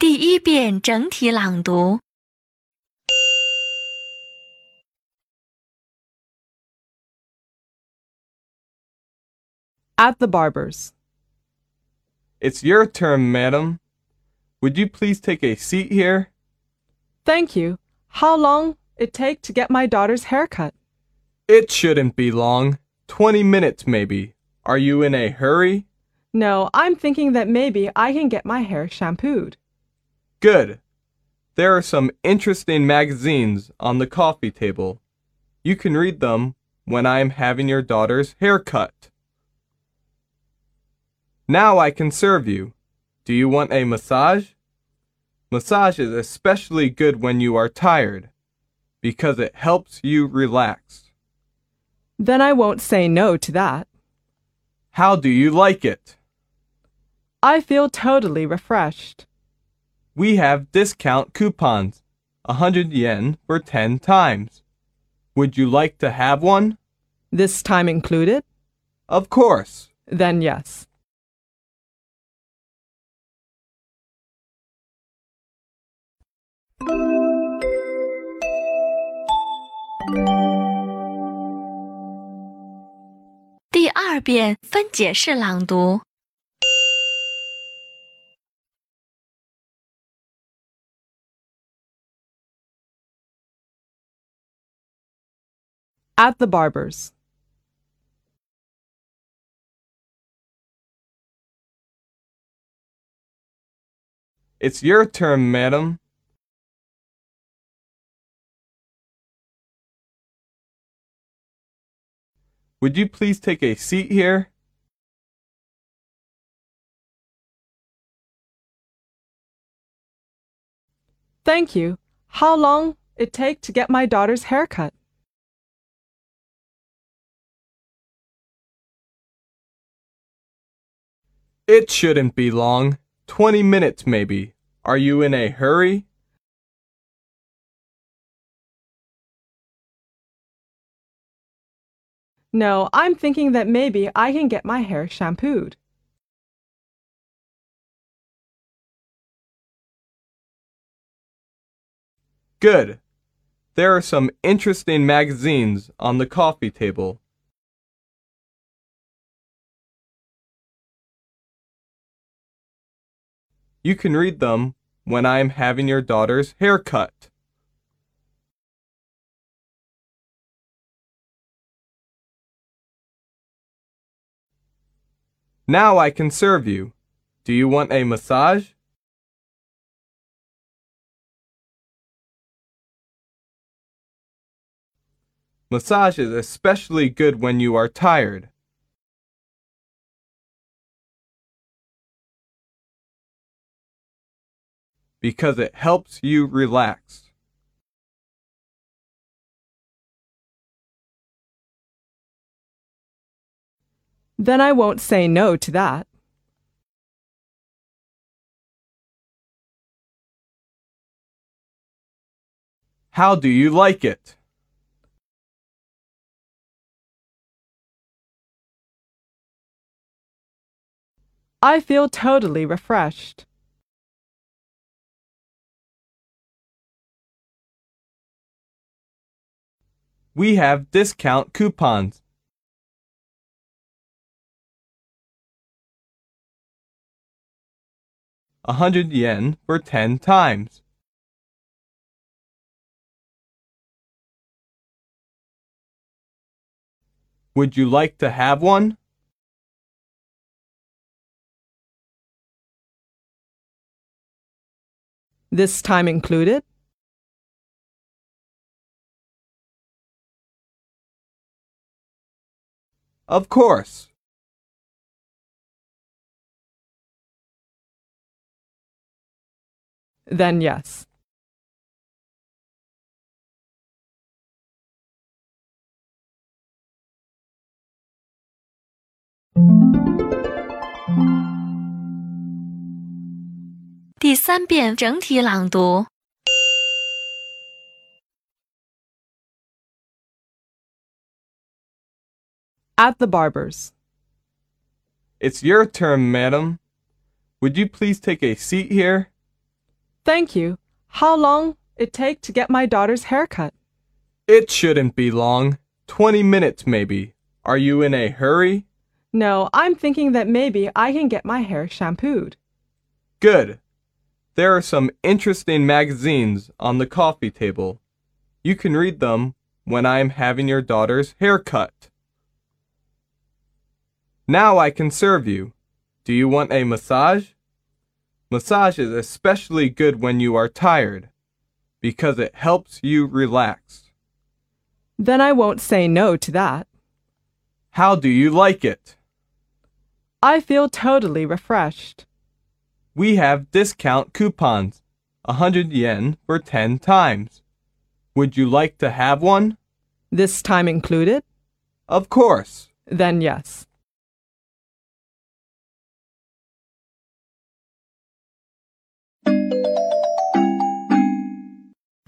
第一遍整体朗读。 At the barber's. It's your turn, madam. Would you please take a seat here? Thank you. How long it take to get my daughter's haircut? It shouldn't be long. Twenty minutes, maybe. Are you in a hurry? No, I'm thinking that maybe I can get my hair shampooed. Good. There are some interesting magazines on the coffee table. You can read them when I am having your daughter's hair cut. Now I can serve you. Do you want a massage? Massage is especially good when you are tired because it helps you relax. Then I won't say no to that. How do you like it? I feel totally refreshed. We have discount coupons, a 100 yen for 10 times. Would you like to have one? This time included? Of course. Then yes. At the barber's. It's your turn, madam. Would you please take a seat here? Thank you. How long it take to get my daughter's haircut? It shouldn't be long. Twenty minutes, maybe. Are you in a hurry? No, I'm thinking that maybe I can get my hair shampooed. Good. There are some interesting magazines on the coffee table. You can read them when I am having your daughter's hair cut. Now I can serve you. Do you want a massage? Massage is especially good when you are tired. Because it helps you relax. Then I won't say no to that. How do you like it? I feel totally refreshed. We have discount coupons. A hundred yen for ten times. Would you like to have one? This time included? Of course. Then yes. At the barber's. It's your turn, madam. Would you please take a seat here? Thank you. How long it take to get my daughter's haircut? It shouldn't be long. 20 minutes, maybe. Are you in a hurry? No, I'm thinking that maybe I can get my hair shampooed. Good. There are some interesting magazines on the coffee table. You can read them when I am having your daughter's hair cut. Now I can serve you. Do you want a massage? Massage is especially good when you are tired because it helps you relax. Then I won't say no to that. How do you like it? I feel totally refreshed. We have discount coupons, a 100 yen for 10 times. Would you like to have one? This time included? Of course. Then yes.